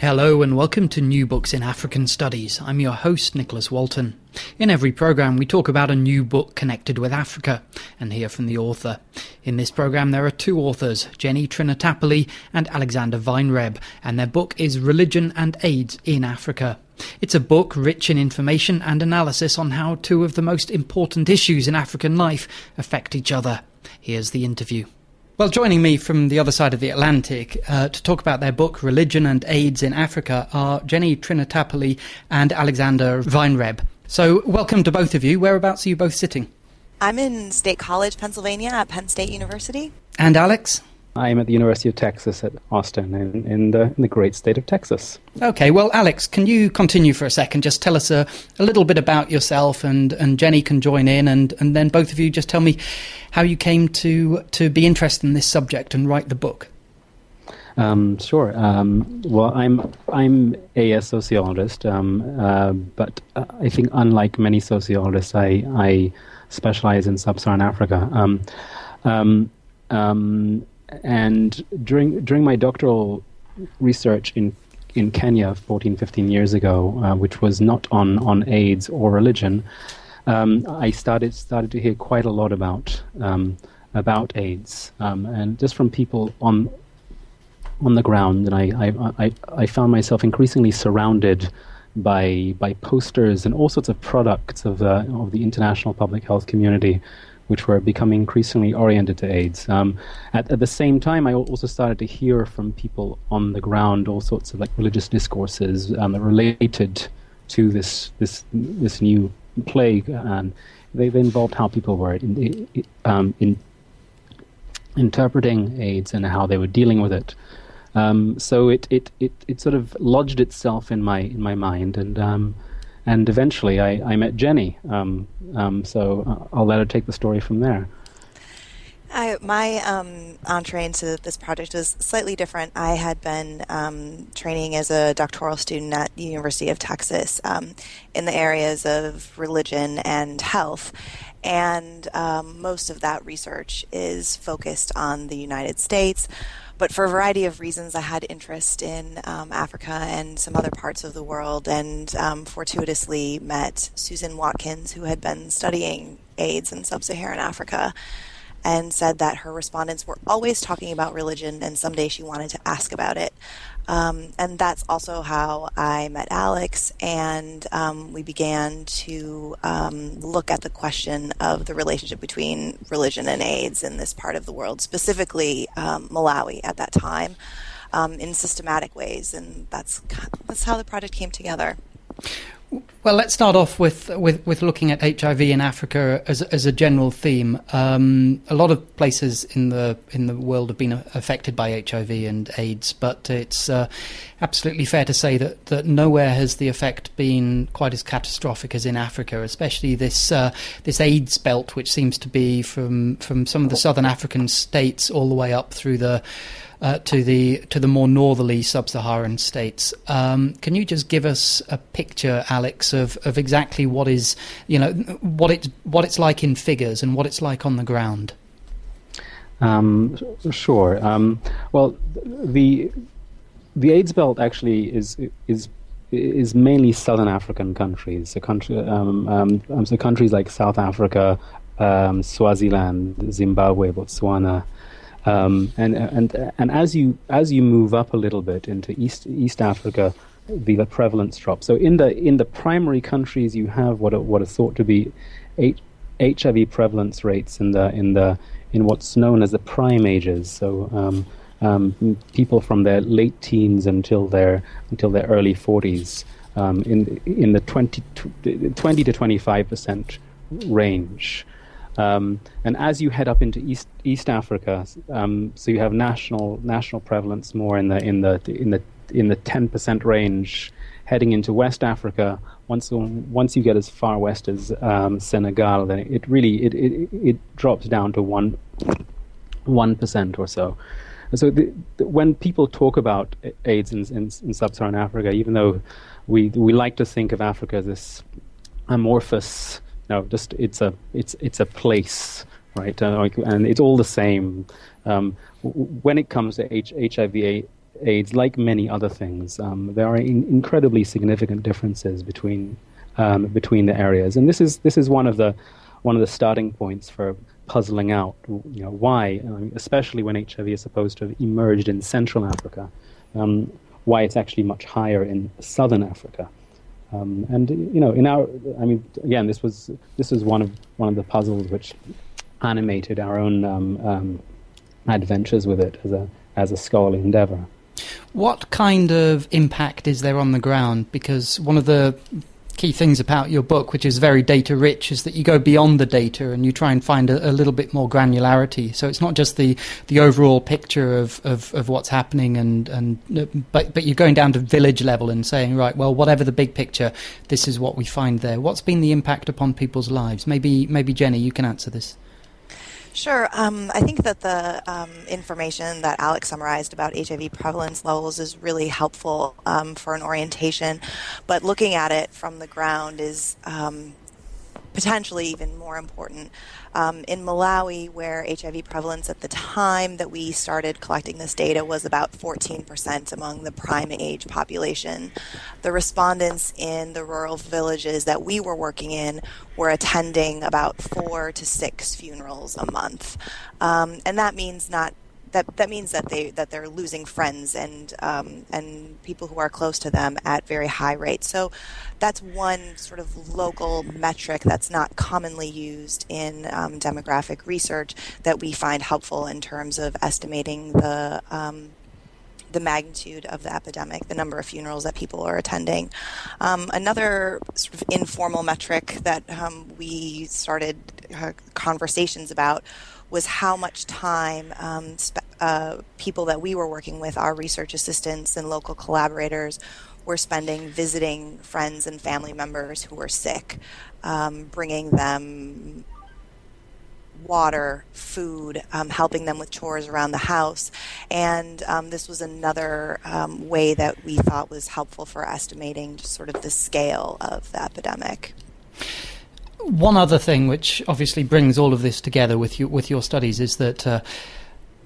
Hello and welcome to New Books in African Studies. I'm your host, Nicholas Walton. In every program, we talk about a new book connected with Africa and hear from the author. In this program, there are two authors, Jenny Trinitapoli and Alexander Weinreb, and their book is Religion and AIDS in Africa. It's a book rich in information and analysis on how two of the most important issues in African life affect each other. Here's the interview. Well, joining me from the other side of the Atlantic uh, to talk about their book, Religion and AIDS in Africa, are Jenny Trinitapoli and Alexander Weinreb. So, welcome to both of you. Whereabouts are you both sitting? I'm in State College, Pennsylvania, at Penn State University. And Alex? I'm at the University of Texas at Austin in, in, the, in the great state of Texas. Okay, well, Alex, can you continue for a second? Just tell us a, a little bit about yourself, and, and Jenny can join in, and, and then both of you just tell me how you came to, to be interested in this subject and write the book. Um, sure. Um, well, I'm I'm a sociologist, um, uh, but uh, I think unlike many sociologists, I I specialize in sub-Saharan Africa. And during during my doctoral research in in Kenya 14, 15 years ago, uh, which was not on, on AIDS or religion, um, I started started to hear quite a lot about um, about AIDS, um, and just from people on on the ground, and I, I, I, I found myself increasingly surrounded by by posters and all sorts of products of the of the international public health community which were becoming increasingly oriented to AIDS. Um, at, at, the same time, I also started to hear from people on the ground all sorts of like religious discourses um, related to this this this new plague, and they, they involved how people were in, um, in interpreting AIDS and how they were dealing with it. Um, so it, it, it, it sort of lodged itself in my in my mind, and um, and eventually I, I met Jenny. Um, um, so uh, I'll let her take the story from there. I, my um, entree into this project was slightly different. I had been um, training as a doctoral student at the University of Texas um, in the areas of religion and health, and um, most of that research is focused on the United States. But for a variety of reasons, I had interest in um, Africa and some other parts of the world, and um, fortuitously met Susan Watkins, who had been studying AIDS in sub Saharan Africa, and said that her respondents were always talking about religion, and someday she wanted to ask about it. Um, and that's also how I met Alex, and um, we began to um, look at the question of the relationship between religion and AIDS in this part of the world, specifically um, Malawi at that time, um, in systematic ways, and that's that's how the project came together. Well, let's start off with, with, with looking at HIV in Africa as, as a general theme. Um, a lot of places in the in the world have been affected by HIV and AIDS, but it's uh, absolutely fair to say that, that nowhere has the effect been quite as catastrophic as in Africa, especially this uh, this AIDS belt, which seems to be from from some of the southern African states all the way up through the uh, to the to the more northerly sub-Saharan states. Um, can you just give us a picture, Alex, of, of exactly what is you know what it what it's like in figures and what it's like on the ground? Um, sure. Um, well, the the AIDS belt actually is is is mainly southern African countries. So, country, um, um, um, so countries like South Africa, Swaziland, Zimbabwe, Botswana, um, and and and as you as you move up a little bit into East East Africa, the prevalence drops. So in the in the primary countries, you have what are, what are thought to be HIV prevalence rates in the in the in what's known as the prime ages. So um, um, people from their late teens until their until their early 40s um, in in the 20, 20 to 25 percent range. Um, and as you head up into East East Africa, um, so you have national national prevalence more in the in the in the in the ten percent range. Heading into West Africa, once once you get as far west as um, Senegal, then it really it, it it drops down to one one percent or so. so the, the, when people talk about AIDS in, in, in sub-Saharan Africa, even though we we like to think of Africa as this amorphous no, just it's a it's it's a place right? Uh, and it's all the same. Um, when it comes to H- HIV AIDS, like many other things, um, there are in- incredibly significant differences between um, between the areas, and this is this is one of the one of the starting points for puzzling out, you know, why, especially when HIV is supposed to have emerged in Central Africa, um, why it's actually much higher in Southern Africa. Um, and you know, in our, I mean, again, this was this was one of one of the puzzles which animated our own um, um, adventures with it as a as a scholarly endeavor. What kind of impact is there on the ground? Because one of the key things about your book, which is very data rich, is that you go beyond the data and you try and find a, a little bit more granularity. So it's not just the, the overall picture of, of, of what's happening, and, and but but you're going down to village level and saying, right, well, whatever the big picture, this is what we find there. What's been the impact upon people's lives? Maybe maybe Jenny, you can answer this. Sure. Um, I think that the um, information that Alex summarized about HIV prevalence levels is really helpful um, for an orientation, but looking at it from the ground is um, potentially even more important. Um, in Malawi, where HIV prevalence at the time that we started collecting this data was about 14% among the prime age population, the respondents in the rural villages that we were working in were attending about four to six funerals a month. Um, and that means not that that means that they that they're losing friends and um, and people who are close to them at very high rates. So that's one sort of local metric that's not commonly used in um, demographic research that we find helpful in terms of estimating the um, the magnitude of the epidemic, the number of funerals that people are attending. Um, another sort of informal metric that um, we started uh, conversations about was how much time um, uh, people that we were working with, our research assistants and local collaborators, were spending visiting friends and family members who were sick, um, bringing them water, food, um, helping them with chores around the house. And um, this was another um, way that we thought was helpful for estimating sort of the scale of the epidemic. One other thing, which obviously brings all of this together with you, with your studies, is that uh,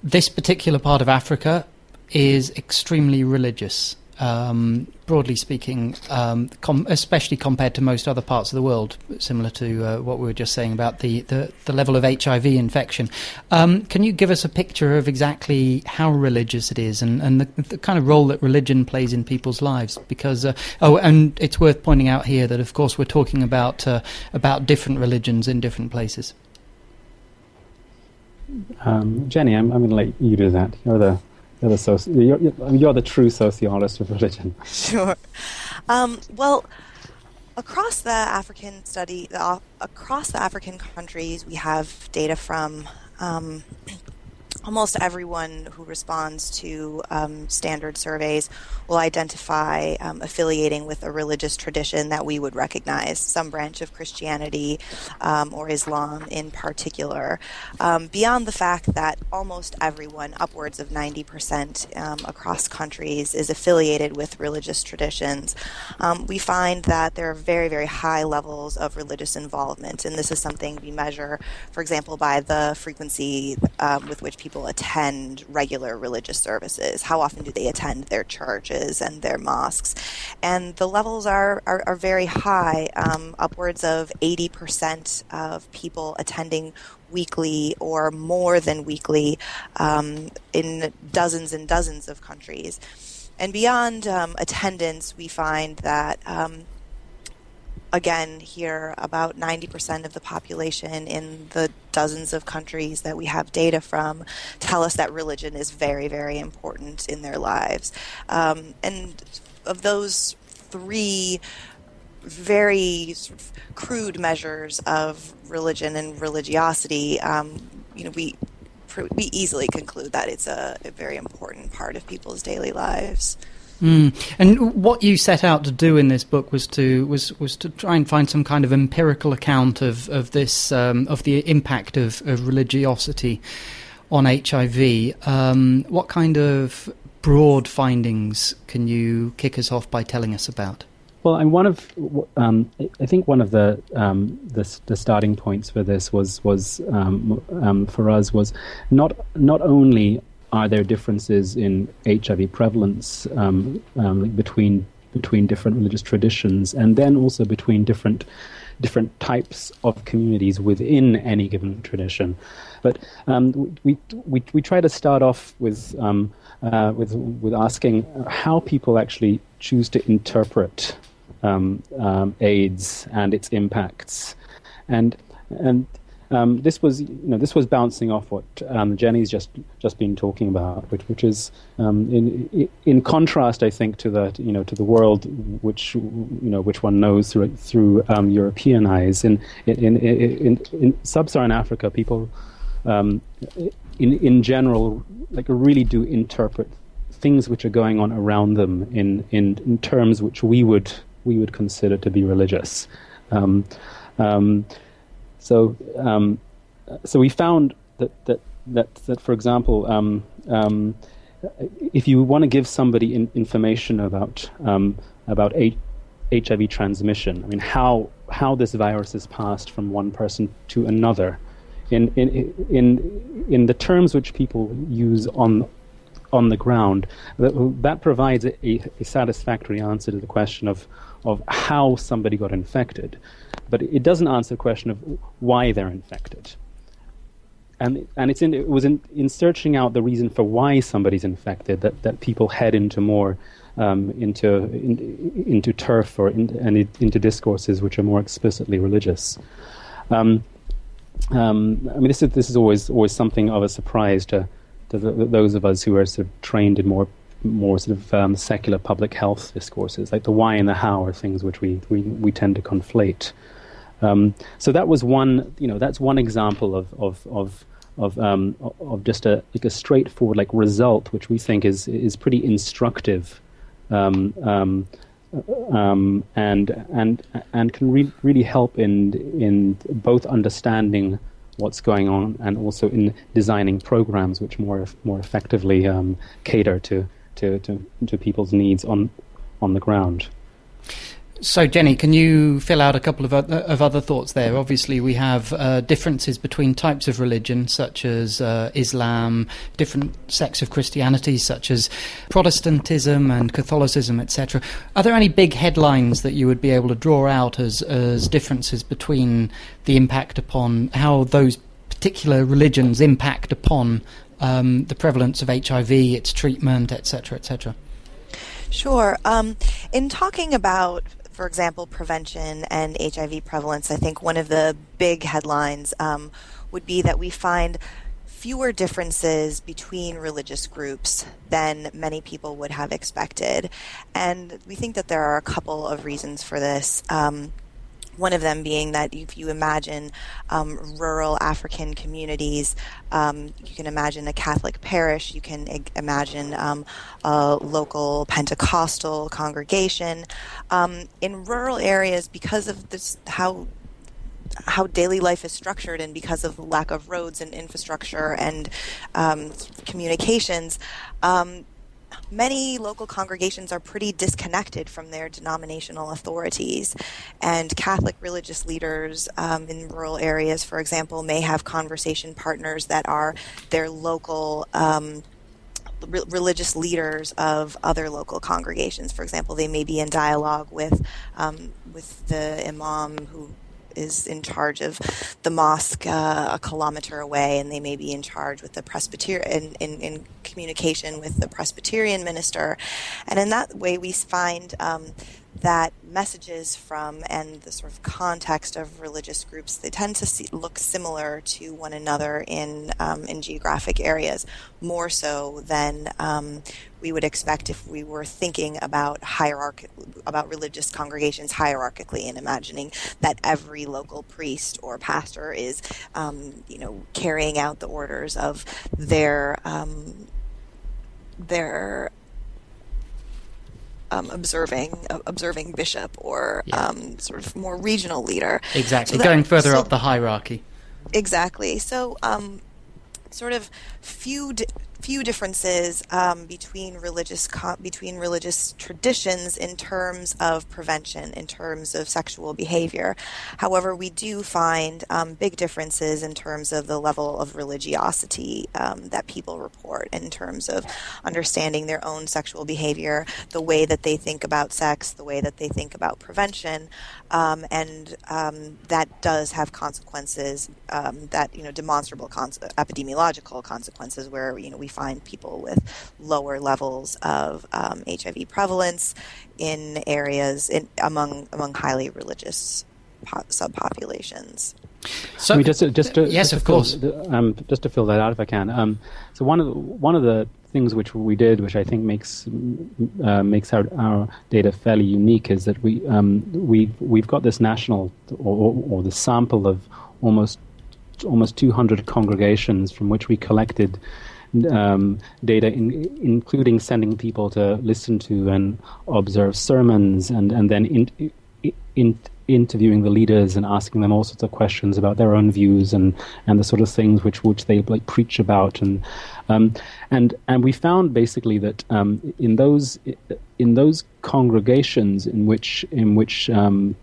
this particular part of Africa is extremely religious. Um, broadly speaking, um, com- especially compared to most other parts of the world, similar to uh, what we were just saying about the, the, the level of HIV infection. Um, can you give us a picture of exactly how religious it is and, and the, the kind of role that religion plays in people's lives? Because, uh, oh, and it's worth pointing out here that, of course, we're talking about, uh, about different religions in different places. Um, Jenny, I'm, I'm going to let you do that. You're the you're the, soci- you're, you're the true sociologist of religion. Sure. Um, well, across the African study, uh, across the African countries, we have data from um, almost everyone who responds to um, standard surveys will identify um, affiliating with a religious tradition that we would recognize, some branch of Christianity um, or Islam in particular. Um, beyond the fact that almost everyone, upwards of 90% um, across countries, is affiliated with religious traditions, um, we find that there are very, very high levels of religious involvement. And this is something we measure, for example, by the frequency with which people people attend regular religious services? How often do they attend their churches and their mosques? And the levels are, are, are very high, um, upwards of 80% of people attending weekly or more than weekly um, in dozens and dozens of countries. And beyond um, attendance, we find that um, again, here about 90% of the population in the dozens of countries that we have data from tell us that religion is very, very important in their lives. Um, and of those three very sort of crude measures of religion and religiosity, um, you know, we we easily conclude that it's a, a very important part of people's daily lives. Mm. And what you set out to do in this book was to was was to try and find some kind of empirical account of of this um, of the impact of, of religiosity on HIV. Um, what kind of broad findings can you kick us off by telling us about? well, and one of um, I think one of the, um, the, the starting points for this was was um, um for us was not not only are there differences in HIV prevalence um, um, between between different religious traditions, and then also between different different types of communities within any given tradition. But um, we, we, we try to start off with, um, uh, with, with asking how people actually choose to interpret um, um AIDS and its impacts. And, and um, this was, you know, this was bouncing off what um, Jenny's just just been talking about, which, which is um, in in contrast, I think, to the you know to the world which you know which one knows through through um, European eyes. In in in, in sub-Saharan Africa, people um, in in general like really do interpret things which are going on around them in in, in terms which we would we would consider to be religious. Um, um, so, um, so we found that that that, that for example, um, um, if you want to give somebody in, information about um, about HIV transmission, I mean how how this virus is passed from one person to another, in in in in the terms which people use on on the ground, that, that provides a, a satisfactory answer to the question of of how somebody got infected but it doesn't answer the question of why they're infected. And, and it's in, it was in, in searching out the reason for why somebody's infected that, that people head into more um, into in, into turf or in, and it, into discourses which are more explicitly religious. Um, um, I mean, this is this is always always something of a surprise to, to the, those of us who are sort of trained in more more sort of um, secular public health discourses. Like the why and the how are things which we we, we tend to conflate. Um, so that was one, you know, that's one example of of of of, um, of just a like a straightforward like result, which we think is is pretty instructive, um, um, um and and and can re- really help in in both understanding what's going on and also in designing programs which more more effectively um, cater to, to to to people's needs on on the ground. So, Jenny, can you fill out a couple of, other, of other thoughts there? Obviously, we have uh, differences between types of religion, such as uh, Islam, different sects of Christianity, such as Protestantism and Catholicism, etc. Are there any big headlines that you would be able to draw out as, as differences between the impact upon how those particular religions impact upon um, the prevalence of HIV, its treatment, etc., etc.? Sure. Um, in talking about for example, prevention and HIV prevalence, I think one of the big headlines um, would be that we find fewer differences between religious groups than many people would have expected. And we think that there are a couple of reasons for this. Um, one of them being that if you imagine um, rural African communities, um, you can imagine a Catholic parish, you can imagine um, a local Pentecostal congregation. Um, in rural areas, because of this, how how daily life is structured and because of the lack of roads and infrastructure and um, communications, um, many local congregations are pretty disconnected from their denominational authorities. And Catholic religious leaders um, in rural areas, for example, may have conversation partners that are their local. Um, religious leaders of other local congregations. For example, they may be in dialogue with um, with the imam who is in charge of the mosque uh, a kilometer away, and they may be in charge with the Presbyterian in, in, in, communication with the Presbyterian minister, and in that way we find. Um, that messages from and the sort of context of religious groups they tend to see, look similar to one another in um, in geographic areas more so than um, we would expect if we were thinking about hierarch about religious congregations hierarchically and imagining that every local priest or pastor is um, you know carrying out the orders of their um, their um, observing uh, observing bishop or yeah. um, sort of more regional leader. Exactly, so that, going further so, up the hierarchy. Exactly. So, um, sort of few di- few differences um, between religious between religious traditions in terms of prevention, in terms of sexual behavior. However, we do find um, big differences in terms of the level of religiosity um, that people report, in terms of understanding their own sexual behavior, the way that they think about sex, the way that they think about prevention, um, and um, that does have consequences um, that you know demonstrable cons- epidemiological consequences where you know we find people with lower levels of um, HIV prevalence in areas in, among among highly religious po- subpopulations. So, I mean, just to, just to, yes, just of fill, course. Um, just to fill that out, if I can. Um, so one of the, one of the things which we did, which I think makes uh, makes our, our data fairly unique, is that we um, we we've got this national or, or the sample of almost almost 200 congregations from which we collected um, data, in, including sending people to listen to and observe sermons, and and then in, in, interviewing the leaders and asking them all sorts of questions about their own views and, and the sort of things which which they like preach about. And um, and and we found basically that um, in those in those congregations in which in which um,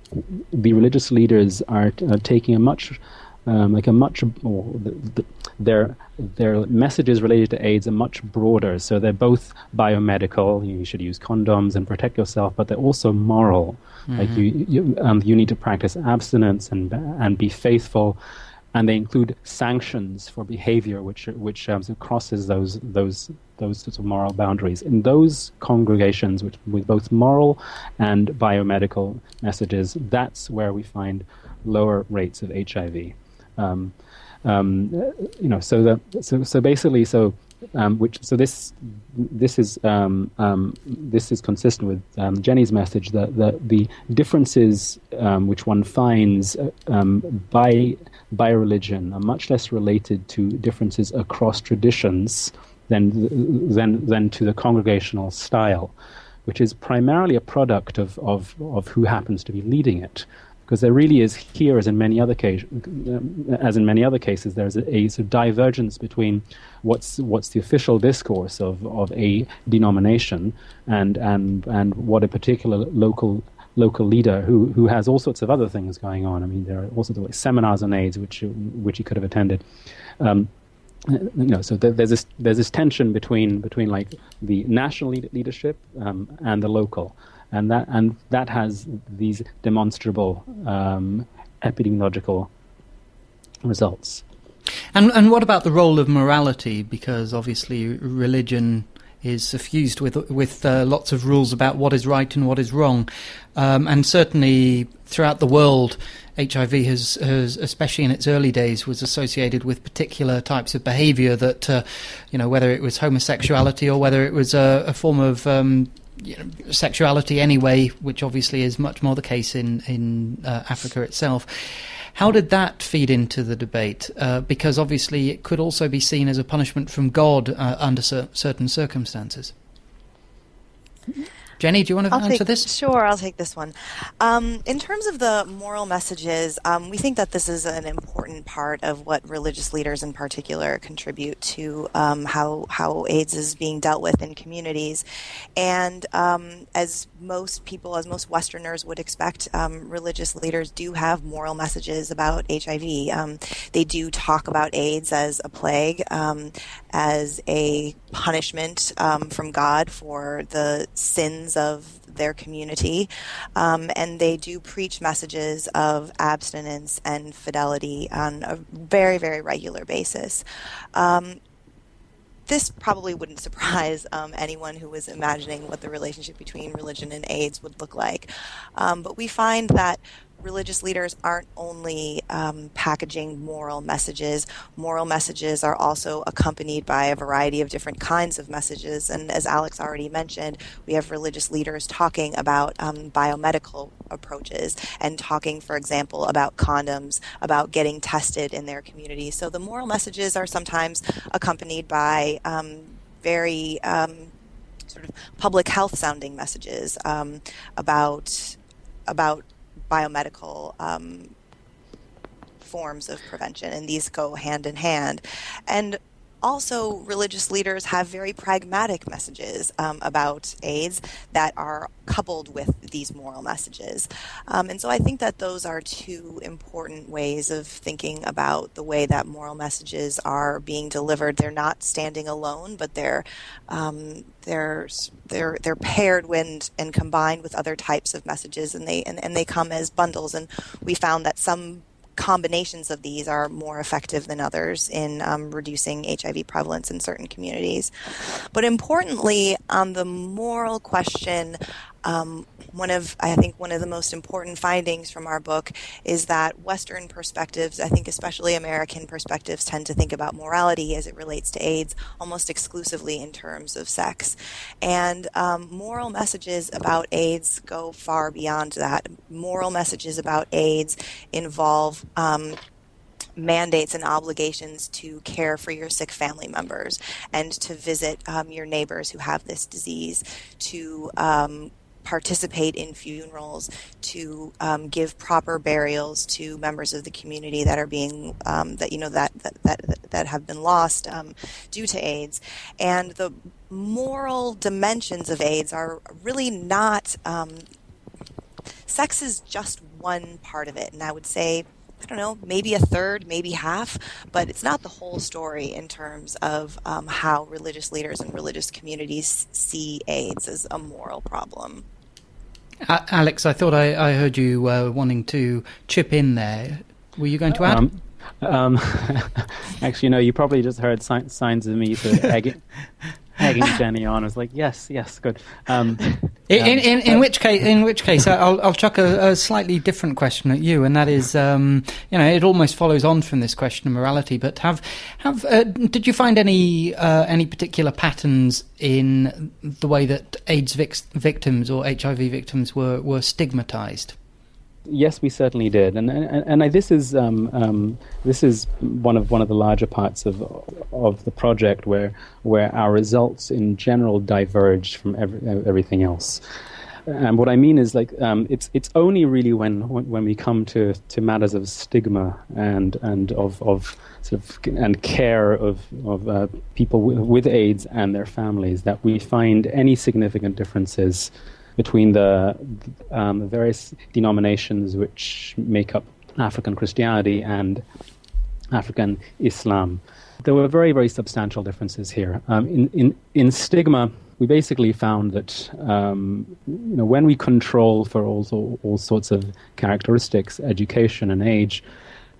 the religious leaders are, are taking a much um, like a much more the, the, their their messages related to AIDS are much broader. So they're both biomedical. You should use condoms and protect yourself, but they're also moral. Mm-hmm. Like you, you, um, you need to practice abstinence and and be faithful. And they include sanctions for behavior which which um, crosses those those those sorts of moral boundaries. In those congregations, which with both moral and biomedical messages, that's where we find lower rates of HIV. Um, um, you know, so that so so basically, so um, which so this this is um, um, this is consistent with um, Jenny's message that, that the differences which one finds uh, by by religion are much less related to differences across traditions than than than to the congregational style, which is primarily a product of of, of who happens to be leading it because there really is here, as in many other cases, as in many other cases, there's a, a sort of divergence between what's what's the official discourse of, of a denomination and and and what a particular local local leader who who has all sorts of other things going on. I mean, there are also the seminars on AIDS which which he could have attended. Um, you know, so there's this there's this tension between between like the national leadership um, and the local and that and that has these demonstrable um, epidemiological results. And and what about the role of morality? Because obviously religion is suffused with with uh, lots of rules about what is right and what is wrong, um, and certainly throughout the world, HIV has, has, especially in its early days, was associated with particular types of behaviour that, uh, you know, whether it was homosexuality or whether it was a, a form of um, you know, sexuality anyway, which obviously is much more the case in in uh, Africa itself. How did that feed into the debate? Uh, because obviously it could also be seen as a punishment from God uh, under cer- certain circumstances. Jenny, do you want to I'll answer take, this? Sure, I'll take this one. Um, in terms of the moral messages, um, we think that this is an important part of what religious leaders in particular contribute to um, how how AIDS is being dealt with in communities. And um, as most people, as most Westerners would expect, um, religious leaders do have moral messages about HIV. Um, they do talk about AIDS as a plague, as a punishment from God for the sins of their community. Um, and they do preach messages of abstinence and fidelity on a very, very regular basis. Um, this probably wouldn't surprise um, anyone who was imagining what the relationship between religion and AIDS would look like. Um, but we find that religious leaders aren't only um, packaging moral messages. Moral messages are also accompanied by a variety of different kinds of messages. And as Alex already mentioned, we have religious leaders talking about um, biomedical approaches and talking, for example, about condoms, about getting tested in their community. So the moral messages are sometimes accompanied by um, very um, sort of public health sounding messages um, about about biomedical um, forms of prevention, and these go hand in hand. And also, religious leaders have very pragmatic messages um, about AIDS that are coupled with these moral messages. Um, and so I think that those are two important ways of thinking about the way that moral messages are being delivered. They're not standing alone, but they're um, they're they're they're paired when and combined with other types of messages, and they and, and they come as bundles. And we found that some combinations of these are more effective than others in um, reducing HIV prevalence in certain communities. But importantly, on the moral question, um, one of I think one of the most important findings from our book is that Western perspectives, I think especially American perspectives, tend to think about morality as it relates to AIDS almost exclusively in terms of sex, and um, moral messages about AIDS go far beyond that. Moral messages about AIDS involve um, mandates and obligations to care for your sick family members and to visit um, your neighbors who have this disease, to um, participate in funerals, to um, give proper burials to members of the community that are being um, that you know that that that, that have been lost um, due to AIDS, and the moral dimensions of AIDS are really not. Um, sex is just one part of it, and I would say. I don't know, maybe a third, maybe half, but it's not the whole story in terms of um, how religious leaders and religious communities see AIDS as a moral problem. Alex, I thought I, I heard you uh, wanting to chip in there. Were you going to add? Um, um, actually, no. You probably just heard si- signs of me sort of egging, egging Jenny on. I was like, yes, yes, good. Um, in, in, in, in, which case, in which case, I'll, I'll chuck a, a slightly different question at you, and that is, um, you know, it almost follows on from this question of morality. But have have uh, did you find any uh, any particular patterns in the way that AIDS vic- victims or HIV victims were were stigmatized? Yes, we certainly did, and and, and this is um, um, this is one of one of the larger parts of of the project where where our results in general diverged from every, everything else. And what I mean is like um, it's it's only really when when we come to, to matters of stigma and and of, of sort of and care of of uh, people with, with AIDS and their families that we find any significant differences between the, um, the various denominations which make up African Christianity and African Islam. There were very, very substantial differences here. Um, in, in, in stigma, we basically found that um, you know, when we control for all, all sorts of characteristics, education and age,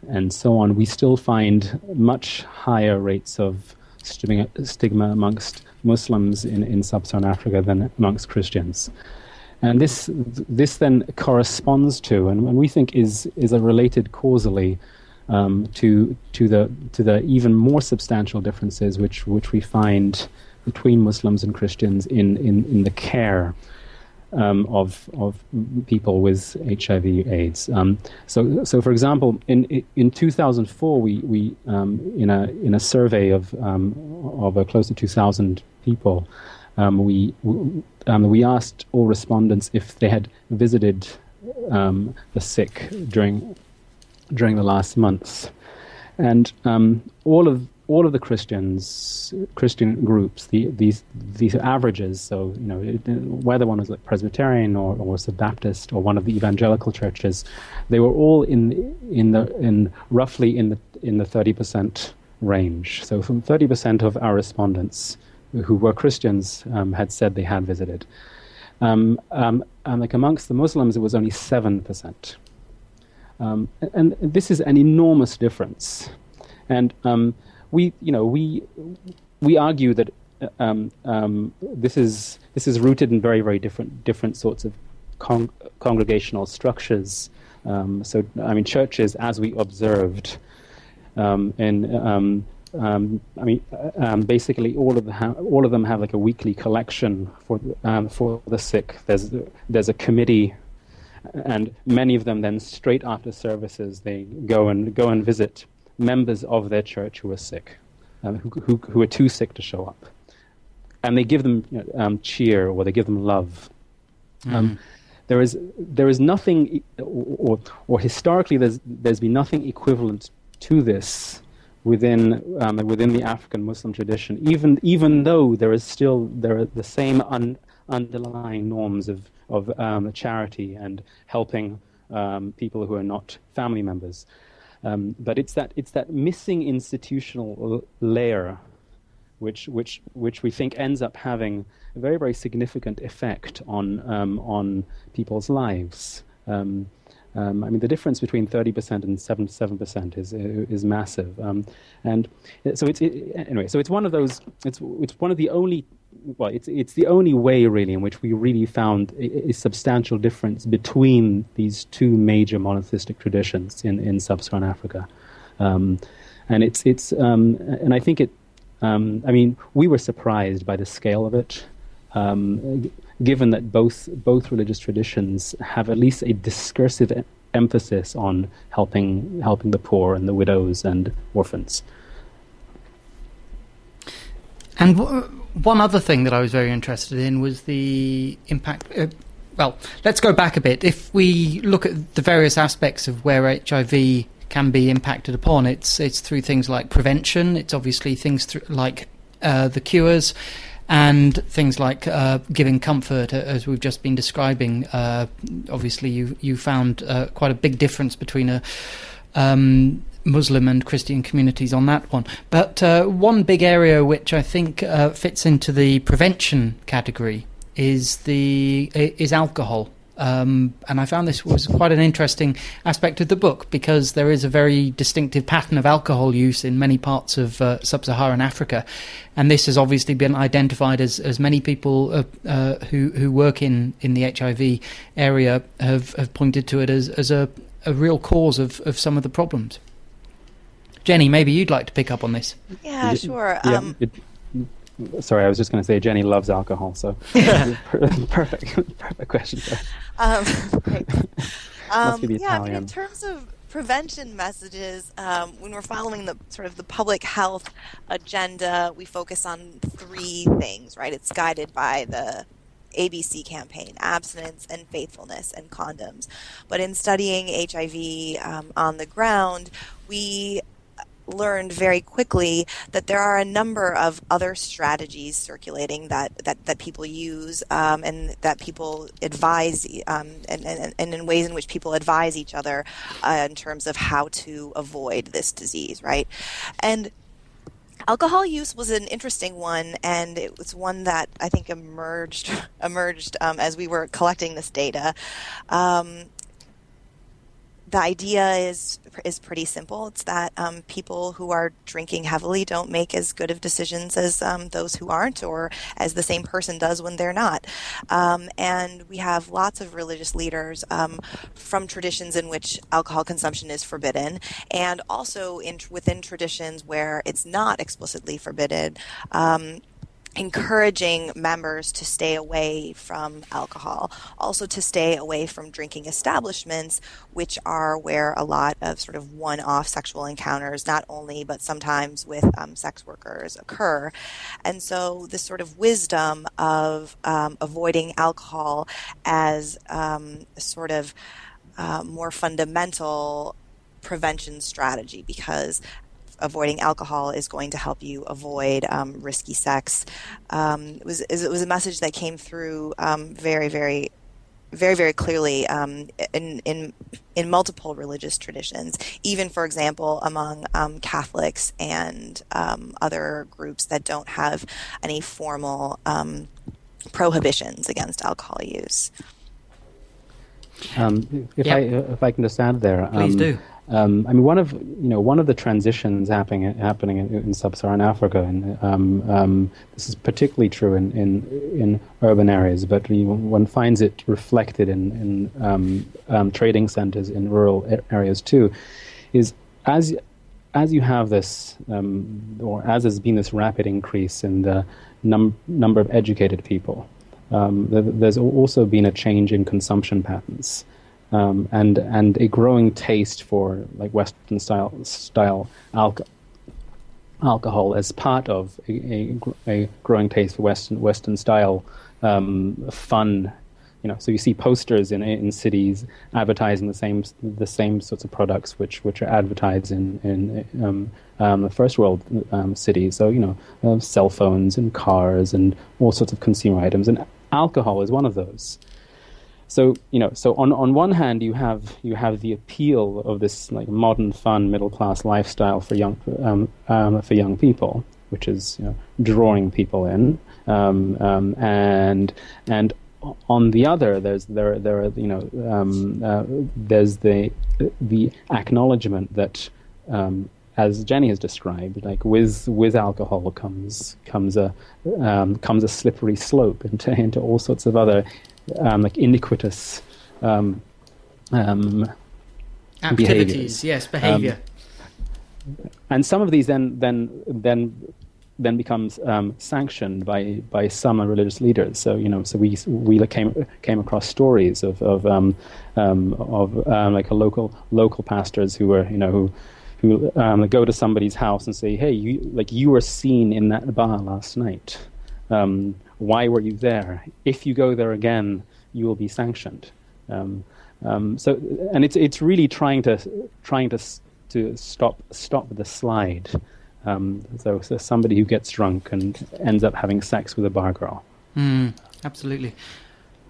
and so on, we still find much higher rates of stigma, amongst Muslims in, in sub Saharan Africa than amongst Christians. And this, this then corresponds to, and, and we think is, is a related causally um, to, to, the, to the even more substantial differences which, which we find between Muslims and Christians in, in, in the care um, of, of people with HIV/AIDS. Um, so, so, for example, in, in 2004, we, we um, in, a, in a survey of, um, of uh, close to 2,000 people, um, we, um, we asked all respondents if they had visited um, the sick during during the last months, and um, all of all of the Christians, Christian groups, the, these these averages. So you know whether one was like Presbyterian or, or was a Baptist or one of the evangelical churches, they were all in in the in roughly in the in the thirty percent range. So from thirty percent of our respondents who were Christians um, had said they had visited. Um, um, and like amongst the Muslims, it was only 7%. Um, and, and, this is an enormous difference. And um, we, you know, we, we argue that um, this, is, this is rooted in very, very different, different sorts of con- congregational structures. so, I mean, churches, as we observed, in um, um, I mean, uh, um, basically all of the ha- all of them have like a weekly collection for um, for the sick. There's there's a committee, and many of them then straight after services they go and go and visit members of their church who are sick, um, who, who, who are too sick to show up, and they give them you know, um, cheer or they give them love. Mm. there is there is nothing, or, or historically there's there's been nothing equivalent to this within um, within the African Muslim tradition, even even though there is still there are the same un, underlying norms of of um, charity and helping um, people who are not family members. Um, but it's that it's that missing institutional layer, which which which we think ends up having a very very significant effect on um, on people's lives. Um, um, I mean, the difference between 30% and 77% is is massive, um, and so it's it, anyway. So it's one of those. It's it's one of the only. Well, it's it's the only way really in which we really found a, a substantial difference between these two major monotheistic traditions in, in sub-Saharan Africa, um, and it's it's um, and I think it. Um, I mean, we were surprised by the scale of it. Um, given that both both religious traditions have at least a discursive emphasis on helping helping the poor and the widows and orphans. And w- one other thing that I was very interested in was the impact. Uh, well, let's go back a bit. If we look at the various aspects of where HIV can be impacted upon, it's it's through things like prevention. It's obviously things like uh, the cures and things like uh, giving comfort, uh, as we've just been describing. Uh, obviously, you you found uh, quite a big difference between a um, Muslim and Christian communities on that one. But uh, one big area which I think uh, fits into the prevention category is the is alcohol. Um, and I found this was quite an interesting aspect of the book because there is a very distinctive pattern of alcohol use in many parts of uh, sub-Saharan Africa, and this has obviously been identified as, as many people uh, uh, who who work in, in the HIV area have, have pointed to it as, as a, a real cause of, of some of the problems. Jenny, maybe you'd like to pick up on this. Yeah, sure. Yeah, Um, it, sorry, I was just going to say Jenny loves alcohol, so perfect, perfect question. Um, great. Um, yeah, I mean, in terms of prevention messages, um, when we're following the sort of the public health agenda, we focus on three things, right? It's guided by the ABC campaign, abstinence and faithfulness and condoms. But in studying HIV um, on the ground, we learned very quickly that there are a number of other strategies circulating that, that, that people use um, and that people advise um, and, and, and in ways in which people advise each other uh, in terms of how to avoid this disease, right? And alcohol use was an interesting one and it was one that i think emerged emerged um, as we were collecting this data um, the idea is is pretty simple. It's that um, people who are drinking heavily don't make as good of decisions as um, those who aren't, or as the same person does when they're not. Um, and we have lots of religious leaders um, from traditions in which alcohol consumption is forbidden, and also in within traditions where it's not explicitly forbidden. Encouraging members to stay away from alcohol, also to stay away from drinking establishments, which are where a lot of sort of one off sexual encounters, not only but sometimes with um, sex workers, occur. And so, this sort of wisdom of um, avoiding alcohol as um, sort of uh, more fundamental prevention strategy because avoiding alcohol is going to help you avoid um, risky sex. Um, it was it was a message that came through um, very very very very clearly um, in in in multiple religious traditions. Even for example, among um, Catholics and um, other groups that don't have any formal prohibitions against alcohol use. Um, if Yep. I if I can just add there, Please um, do. Um, I mean, one of you know one of the transitions happening happening in, in sub-Saharan Africa, and um, um, this is particularly true in, in in urban areas, but you, one finds it reflected in in um, um, trading centers in rural areas too. Is as as you have this, um, or as there's been this rapid increase in the num- number of educated people, th- there's also been a change in consumption patterns um, and and a growing taste for like Western style style alco- alcohol as part of a, a, a growing taste for Western Western style um, fun you know, so you see posters in in cities advertising the same the same sorts of products which which are advertised in in um, um, the first world um, cities. So you know, uh, cell phones and cars and all sorts of consumer items, and alcohol is one of those. So you know, so on on one hand you have you have the appeal of this like modern, fun, middle class lifestyle for young um, um, for young people, which is you know, drawing people in, um, um, and and on the other, there's there there are you know um, uh, there's the the acknowledgement that um, as Jenny has described, like with with alcohol comes comes a um, comes a slippery slope into into all sorts of other um, like iniquitous um, um, activities. Behaviors. Yes, behavior. and some of these then then then then becomes um, sanctioned by by some religious leaders. So you know, so we we came came across stories of of um, um, of um, like a local local pastors who were you know who who um, go to somebody's house and say, hey, you like you were seen in that bar last night. Um, why were you there? If you go there again, you will be sanctioned. so and it's it's really trying to trying to to stop stop the slide. Um, so, so, somebody who gets drunk and ends up having sex with a bar girl. Mm, absolutely.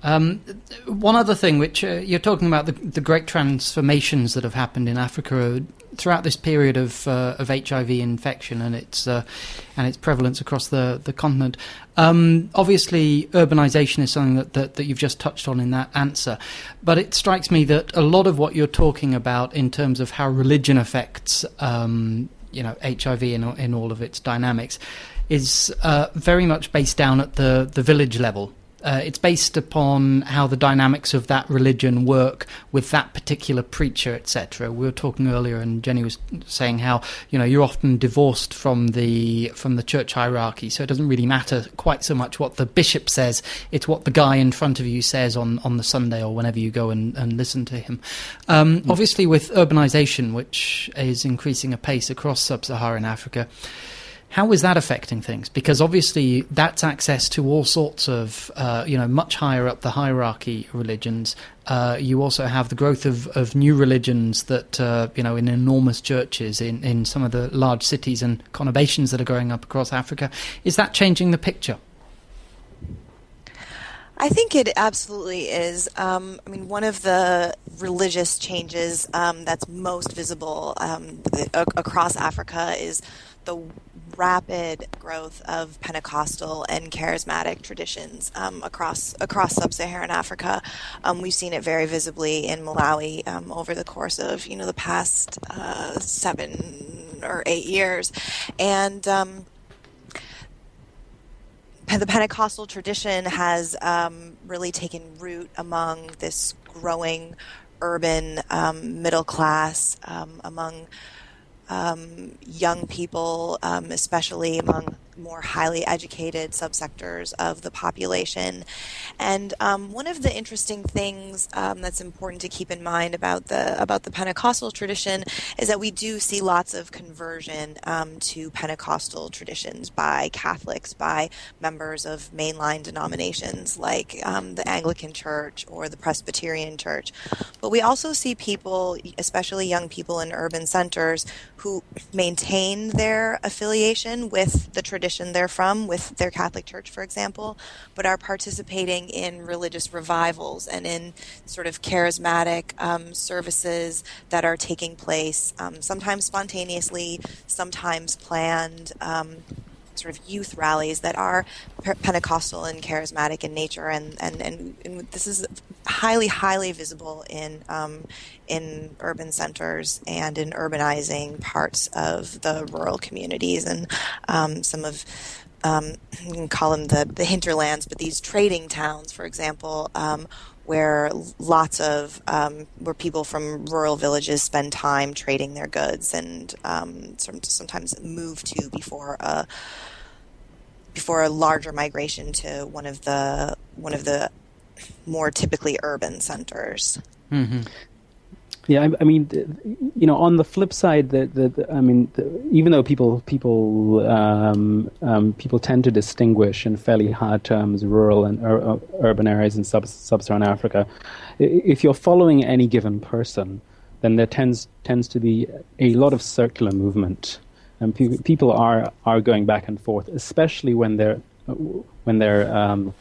Um, one other thing, which uh, you're talking about the, the, great transformations that have happened in Africa throughout this period of uh, of HIV infection and its uh, and its prevalence across the the continent. Um, obviously, urbanization is something that, that, that you've just touched on in that answer, but it strikes me that a lot of what you're talking about in terms of how religion affects um, you know HIV in in all of its dynamics is uh, very much based down at the the village level. Uh, it's based upon how the dynamics of that religion work with that particular preacher, etc. We were talking earlier, and Jenny was saying how you know you're often divorced from the from the church hierarchy, so it doesn't really matter quite so much what the bishop says; it's what the guy in front of you says on on the Sunday or whenever you go and, and listen to him. Um, mm. Obviously, with urbanization, which is increasing apace across sub-Saharan Africa how is that affecting things? Because obviously that's access to all sorts of, uh, you know, much higher up the hierarchy religions. Uh, you also have the growth of, of new religions that, uh, you know, in enormous churches in, in some of the large cities and conurbations that are growing up across Africa. Is that changing the picture? I think it absolutely is. Um, I mean, one of the religious changes um, that's most visible um, across Africa is the rapid growth of Pentecostal and charismatic traditions um, across across sub-Saharan Africa. Um, we've seen it very visibly in Malawi um, over the course of you know the past uh, seven or eight years, and um, the Pentecostal tradition has um, really taken root among this growing urban um, middle class among um, young people, um, especially among more highly educated subsectors of the population. And um, one of the interesting things um, that's important to keep in mind about the about the Pentecostal tradition is that we do see lots of conversion um, to Pentecostal traditions by Catholics, by members of mainline denominations like um, the Anglican Church or the Presbyterian Church. But we also see people, especially young people in urban centers, who maintain their affiliation with the tradition tradition they're from with their Catholic Church, for example, but are participating in religious revivals and in sort of charismatic um, services that are taking place, um, sometimes spontaneously, sometimes planned. Sort of youth rallies that are Pentecostal and charismatic in nature, and, and, and, and this is highly, highly visible in um, in urban centers and in urbanizing parts of the rural communities and um, some of um, you can call them the, the hinterlands, but these trading towns, for example, um, where lots of um, where people from rural villages spend time trading their goods and um, sometimes move to before a before a larger migration to one of the one of the more typically urban centers. Mm-hmm. Yeah, I, I, mean, you know, on the flip side, the, the, the I mean, the, even though people people um, um, people tend to distinguish in fairly hard terms rural and ur- urban areas in sub- sub-Saharan Africa, if you're following any given person, then there tends tends to be a lot of circular movement, and pe- people are are going back and forth, especially when they're when they're um,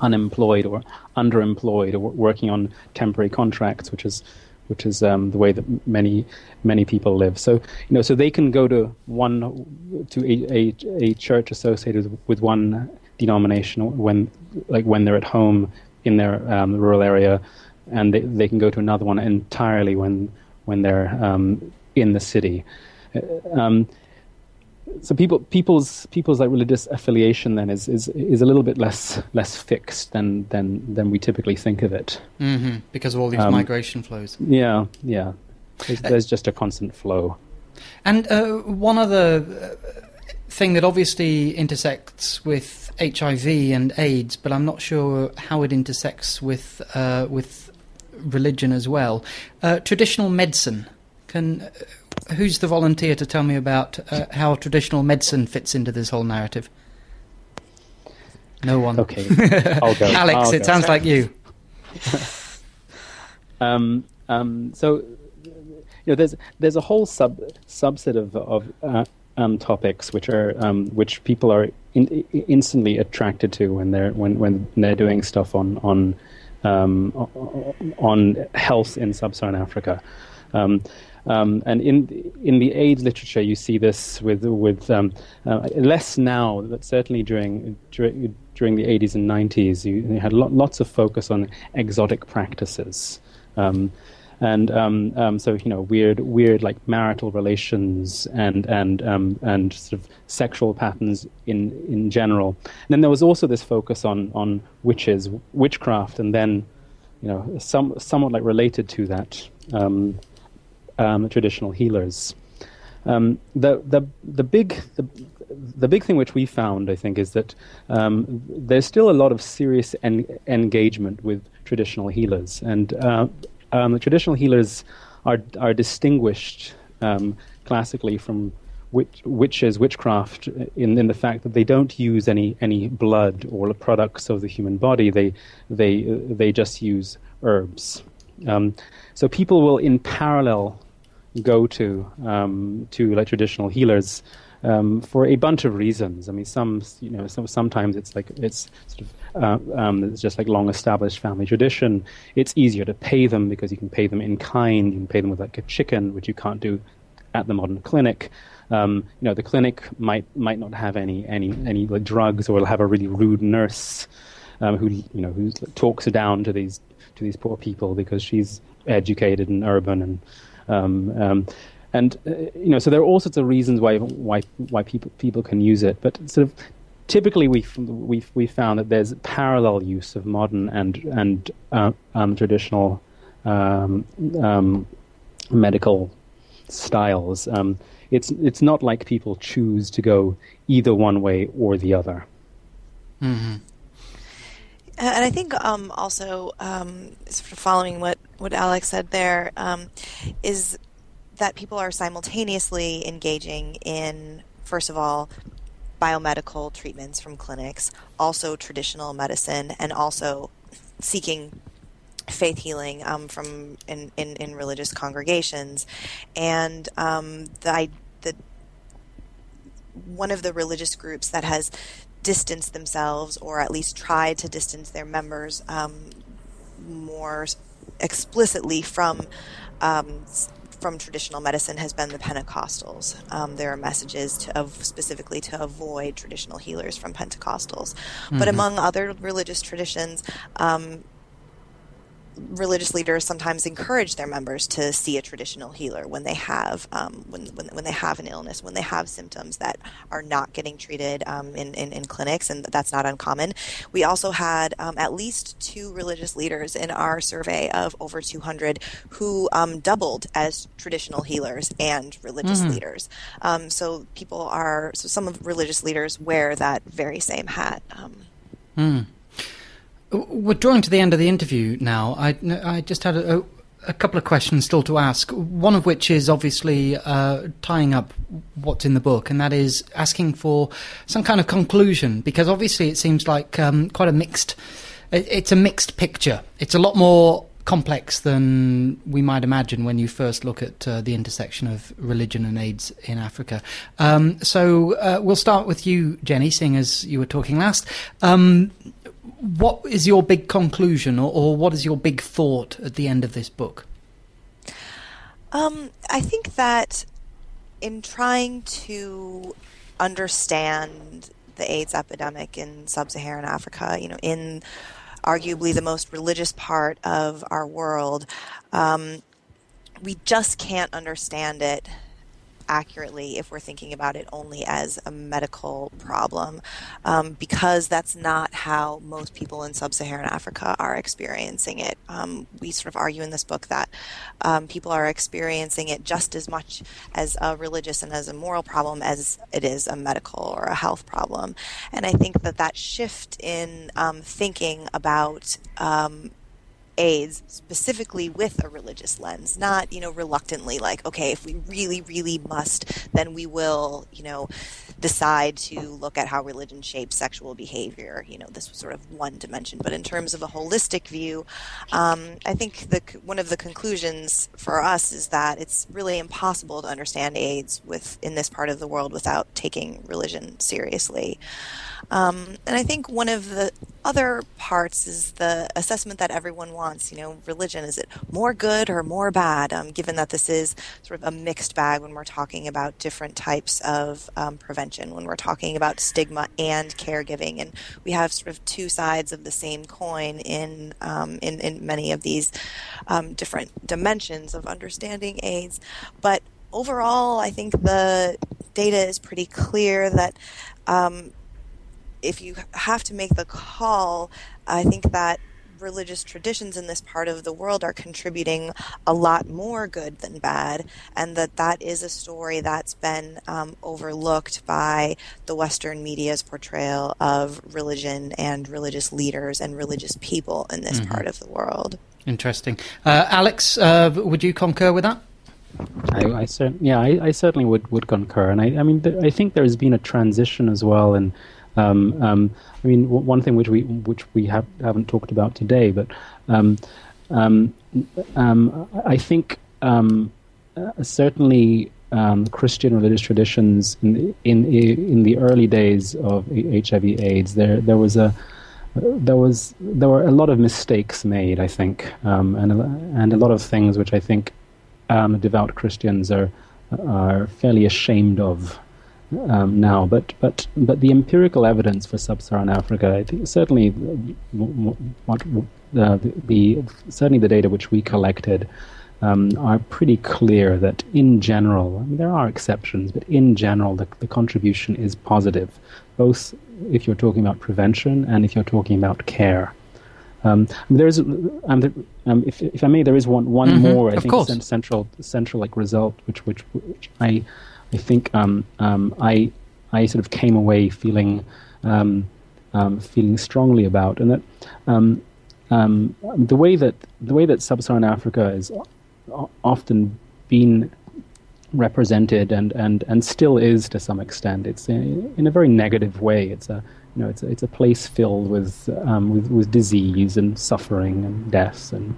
unemployed or underemployed or working on temporary contracts, which is which is um, the way that many many people live. So you know, so they can go to one to a, a, a church associated with one denomination when like when they're at home in their um, rural area, and they, they can go to another one entirely when when they're um, in the city. Uh, um, so people people's people's like religious affiliation then is, is is a little bit less less fixed than than than we typically think of it. Mm-hmm. because of all these um, migration flows. yeah yeah. There's, uh, there's, just a constant flow. And uh, one other uh, thing that obviously intersects with HIV and AIDS but I'm not sure how it intersects with uh, with religion as well. Uh, traditional medicine. Can who's the volunteer to tell me about uh, how traditional medicine fits into this whole narrative? No one. Okay, I'll go. Alex, I'll it go. sounds like you. um, um, so, you know, there's there's a whole sub subset of of uh, um, topics which are um, which people are in, instantly attracted to when they're when when they're doing stuff on on um, on health in sub-Saharan Africa. Um, and in in the AIDS literature, you see this with with um, uh, less now, but certainly during during, during the 80s and 90s, you, you had lo- lots of focus on exotic practices. Um, and um, um, so you know weird weird like marital relations and and um, and sort of sexual patterns in in general. And then there was also this focus on on witches, witchcraft, and then you know some somewhat like related to that. Um, um, traditional healers. Um, the the the big the, the big thing which we found, I think, is that um, there's still a lot of serious en- engagement with traditional healers, and uh, um, the traditional healers are are distinguished um, classically from witch, witches, witchcraft, in, in the fact that they don't use any any blood or products of the human body. They they they just use herbs. Um, so people will, in parallel, go to um, to like traditional healers um, for a bunch of reasons. I mean, some you know, some, sometimes it's like it's sort of uh, um, it's just like long established family tradition. It's easier to pay them because you can pay them in kind. You can pay them with like a chicken, which you can't do at the modern clinic. Um, you know, the clinic might might not have any any any like drugs, or will have a really rude nurse um, who you know who talks down to these to these poor people because she's educated and urban and um, um, and uh, you know, so there are all sorts of reasons why why why people people can use it, but sort of typically we we we found that there's parallel use of modern and and uh, um, traditional um, um, medical styles. Um, it's it's not like people choose to go either one way or the other. Mm-hmm. And I think um, also, um, sort of following what, what Alex said there, um, is that people are simultaneously engaging in, first of all, biomedical treatments from clinics, also traditional medicine, and also seeking faith healing um, from in, in, in, religious congregations. And um, the, the one of the religious groups that has distance themselves or at least try to distance their members um, more explicitly from um, from traditional medicine has been the Pentecostals. Um, there are messages to, of specifically to avoid traditional healers from Pentecostals, mm-hmm. but among other religious traditions, um, religious leaders sometimes encourage their members to see a traditional healer when they have um, when, when, when they have an illness when they have symptoms that are not getting treated um, in, in, in, clinics and that's not uncommon we also had um, at least two religious leaders in our survey of over 200 who um, doubled as traditional healers and religious mm-hmm. leaders um, so people are so some of religious leaders wear that very same hat mm. We're drawing to the end of the interview now. I, I just had a, a couple of questions still to ask. One of which is obviously uh, tying up what's in the book, and that is asking for some kind of conclusion, because obviously it seems like um, quite a mixed. It's a mixed picture. It's a lot more complex than we might imagine when you first look at uh, the intersection of religion and AIDS in Africa. Um, so uh, we'll start with you, Jenny, seeing as you were talking last. Um, what is your big conclusion, or, or, what is your big thought at the end of this book? Um, I think that in trying to understand the AIDS epidemic in sub-Saharan Africa, you know, in arguably the most religious part of our world, um, we just can't understand it accurately if we're thinking about it only as a medical problem, um, because that's not how most people in sub Saharan Africa are experiencing it. Um, we sort of argue in this book that um, people are experiencing it just as much as a religious and as a moral problem as it is a medical or a health problem. And I think that that shift in um, thinking about um, AIDS specifically with a religious lens, not, you know, reluctantly like, okay, if we really, really must, then we will, you know, decide to look at how religion shapes sexual behavior. You know, this was sort of one dimension. But in terms of a holistic view, um, I think the, one of the conclusions for us is that it's really impossible to understand AIDS with in this part of the world without taking religion seriously. Um, and I think one of the other parts is the assessment that everyone wants. You know, religion is it more good or more bad? Um, given that this is sort of a mixed bag when we're talking about different types of um, prevention, when we're talking about stigma and caregiving, and we have sort of two sides of the same coin in um, in, in many of these um, different dimensions of understanding AIDS. But overall, I think the data is pretty clear that um, if you have to make the call, I think that religious traditions in this part of the world are contributing a lot more good than bad, and that that is a story that's been um, overlooked by the Western media's portrayal of religion and religious leaders and religious people in this mm-hmm. part of the world. Interesting. Uh, Alex, uh, would you concur with that? I, I yeah, I, I, certainly would, would concur, and I, I mean, th- I think there has been a transition as well in um, um, I mean, w- one thing which we which we have, haven't talked about today, but um, um, um I think um, uh, certainly Christian religious traditions in in in the early days of HIV/AIDS, there there was a there was there were a lot of mistakes made, I think, and a, and a lot of things which I think devout Christians are are fairly ashamed of um, now. But but but the empirical evidence for sub-Saharan Africa, I think certainly what uh, the, the, certainly the data which we collected. Um, are pretty clear that in general, I mean, there are exceptions, but in general, the, the contribution is positive, both if you're talking about prevention and if you're talking about care. Um, there is, um, um, if, if I may, there is one one mm-hmm, more. I think central central like result, which which, which I I think um, um, I I sort of came away feeling um, um feeling strongly about, and that um, um, the way that the way that sub-Saharan Africa is often been represented and, and, and still is to some extent. It's in, in a very negative way. It's a you know it's a, it's a place filled with with, with disease and suffering and death and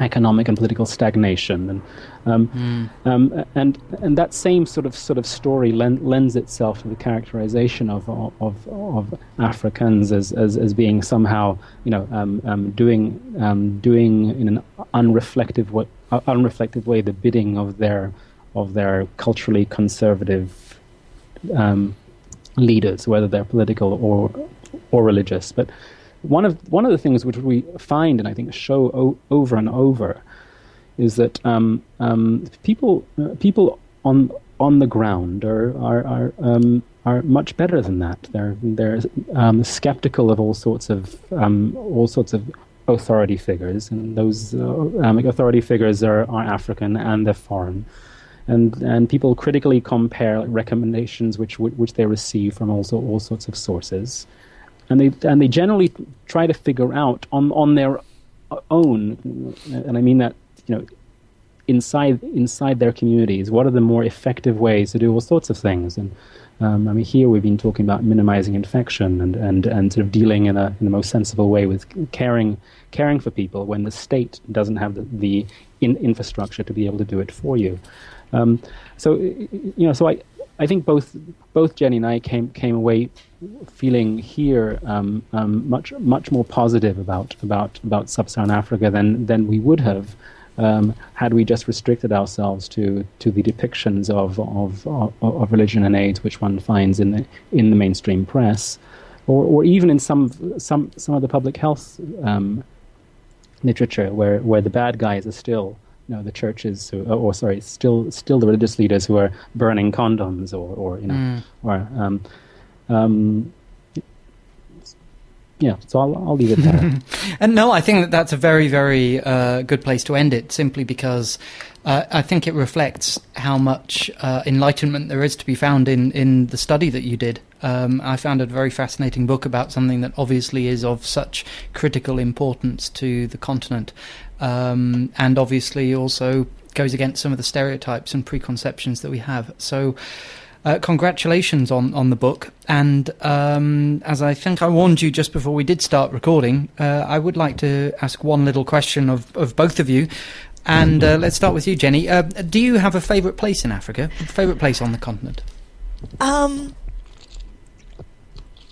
economic and political stagnation and um, mm. um, and and that same sort of sort of story lends itself to the characterization of of, of Africans as, as, as being somehow you know um, um doing um, doing in an unreflective way, uh, unreflective way the bidding of their of their culturally conservative um, leaders, whether they're political or or religious, but one of one of the things which we find and I think show o- over and over is that um, um, people uh, people on on the ground are are are, um, are much better than that. They're they're um, skeptical of all sorts of um, all sorts of authority figures, and those uh, um, authority figures are, are African and they're foreign. And, and people critically compare recommendations which which they receive from also all sorts of sources, and they and they generally try to figure out on on their own, and I mean that you know, inside inside their communities, what are the more effective ways to do all sorts of things? And um, I mean, here we've been talking about minimizing infection and, and, and sort of dealing in a in the most sensible way with caring caring for people when the state doesn't have the, the in infrastructure to be able to do it for you. Um, so you know, so I I think both both Jenny and I came came away feeling here um, um, much much more positive about about about sub-Saharan Africa than than we would have um, had we just restricted ourselves to to the depictions of, of of, of religion and AIDS which one finds in the in the mainstream press, or or even in some some some of the public health um, literature where where the bad guys are still you know, the churches, who, or sorry, still still the religious leaders who are burning condoms, or, or you know, mm. or um, um, yeah, so I'll, I'll leave it there. and no, I think that that's a very, very uh, good place to end it, simply because uh, I think it reflects how much uh, enlightenment there is to be found in, in the study that you did. Um, I found it a very fascinating book about something that obviously is of such critical importance to the continent, um, and obviously also goes against some of the stereotypes and preconceptions that we have. So. Uh, congratulations on, on the book. And um, as I think I warned you just before we did start recording, uh, I would like to ask one little question of, of both of you. And uh, let's start with you, Jenny. Uh, do you have a favourite place in Africa? Favourite place on the continent? Um,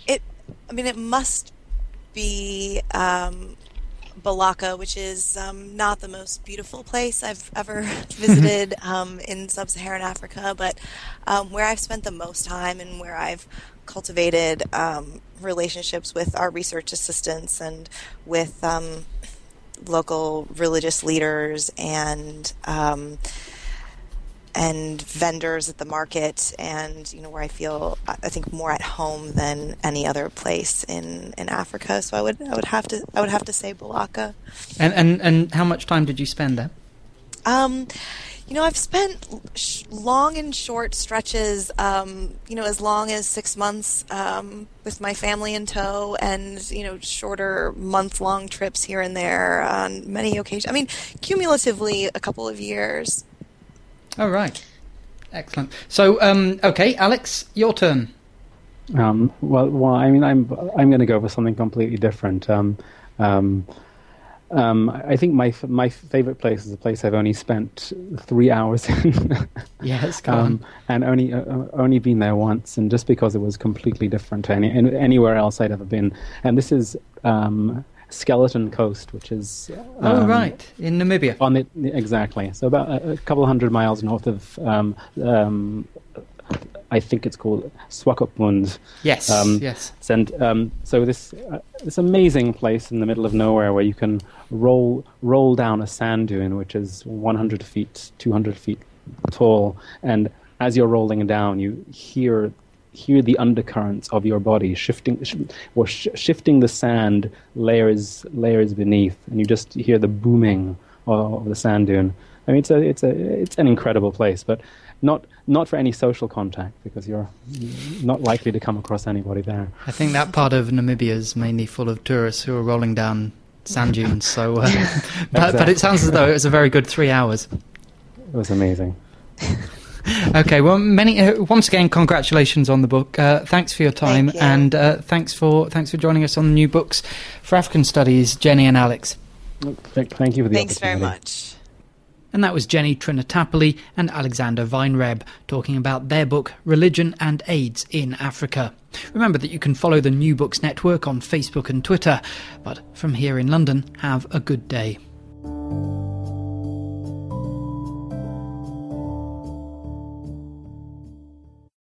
it. I mean, it must be um, Balaka, which is um, not the most beautiful place I've ever visited um, in sub Saharan Africa, but um, where I've spent the most time and where I've cultivated um, relationships with our research assistants and with um, local religious leaders and um, and vendors at the market and you know where I feel I think more at home than any other place in in Africa. So I would I would have to I would have to say Balaka and and and how much time did you spend there? Um you know I've spent sh- long and short stretches um you know as long as 6 months um with my family in tow and you know shorter month long trips here and there on many occasions. I mean cumulatively a couple of years Oh, right. Excellent. So, um, okay, Alex, your turn. Um, well, well, I mean, I'm I'm going to go for something completely different. Um, um, um, I think my my favorite place is a place I've only spent three hours in. yes, come um, and only uh, uh, only been there once, and just because it was completely different to any, anywhere else I'd ever been. And this is um, Skeleton Coast, which is oh um, right in Namibia. On the exactly, so about a, a couple hundred miles north of. Um, um, I think it's called Swakopmund. Yes, um, yes. And um, so this uh, this amazing place in the middle of nowhere where you can roll roll down a sand dune, which is 100 feet, 200 feet tall, and as you're rolling down, you hear hear the undercurrents of your body shifting sh- or sh- shifting the sand layers layers beneath, and you just hear the booming of, of the sand dune. I mean, it's a it's a it's an incredible place, but not not for any social contact because you're not likely to come across anybody there. I think that part of Namibia is mainly full of tourists who are rolling down sand dunes. So, uh, but, exactly. but it sounds as though it was a very good three hours. It was amazing. okay, well, many uh, once again, congratulations on the book. Uh, thanks for your time, you. and uh, thanks for thanks for joining us on the new books for African Studies, Jenny and Alex. Thank you for the Thanks very much. And that was Jenny Trinitapoli and Alexander Weinreb talking about their book, Religion and AIDS in Africa. Remember that you can follow the New Books Network on Facebook and Twitter. But from here in London, have a good day.